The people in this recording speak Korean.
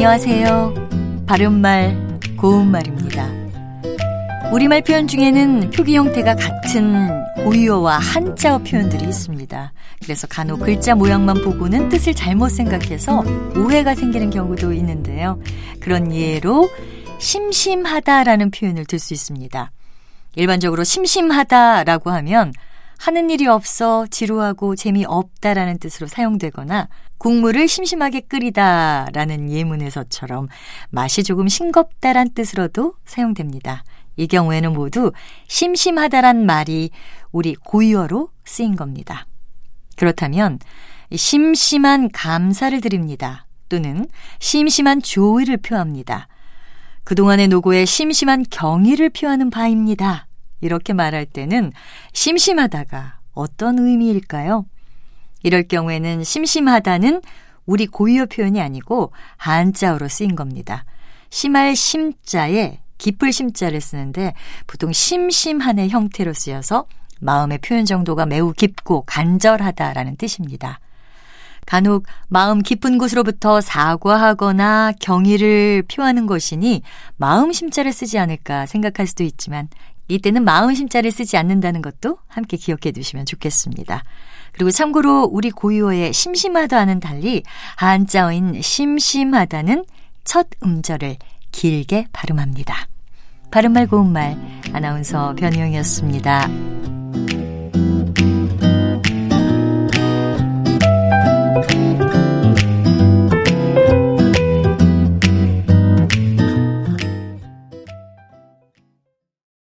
안녕하세요. 바른말, 고운말입니다. 우리말 표현 중에는 표기 형태가 같은 고유어와 한자어 표현들이 있습니다. 그래서 간혹 글자 모양만 보고는 뜻을 잘못 생각해서 오해가 생기는 경우도 있는데요. 그런 예로 심심하다라는 표현을 들 수 있습니다. 일반적으로 심심하다라고 하면 하는 일이 없어 지루하고 재미없다라는 뜻으로 사용되거나 국물을 심심하게 끓이다라는 예문에서처럼 맛이 조금 싱겁다란 뜻으로도 사용됩니다. 이 경우에는 모두 심심하다란 말이 우리 고유어로 쓰인 겁니다. 그렇다면 심심한 감사를 드립니다. 또는 심심한 조의를 표합니다. 그동안의 노고에 심심한 경의를 표하는 바입니다. 이렇게 말할 때는 심심하다가 어떤 의미일까요? 이럴 경우에는 심심하다는 우리 고유어 표현이 아니고 한자어로 쓰인 겁니다. 심할 심자에 깊을 심자를 쓰는데 보통 심심한의 형태로 쓰여서 마음의 표현 정도가 매우 깊고 간절하다라는 뜻입니다. 간혹 마음 깊은 곳으로부터 사과하거나 경의를 표하는 것이니 마음 심자를 쓰지 않을까 생각할 수도 있지만 이때는 마음 심자를 쓰지 않는다는 것도 함께 기억해 두시면 좋겠습니다. 그리고 참고로 우리 고유어의 심심하다는 달리 한자어인 심심하다는 첫 음절을 길게 발음합니다. 바른말 고운말 아나운서 변희영이었습니다.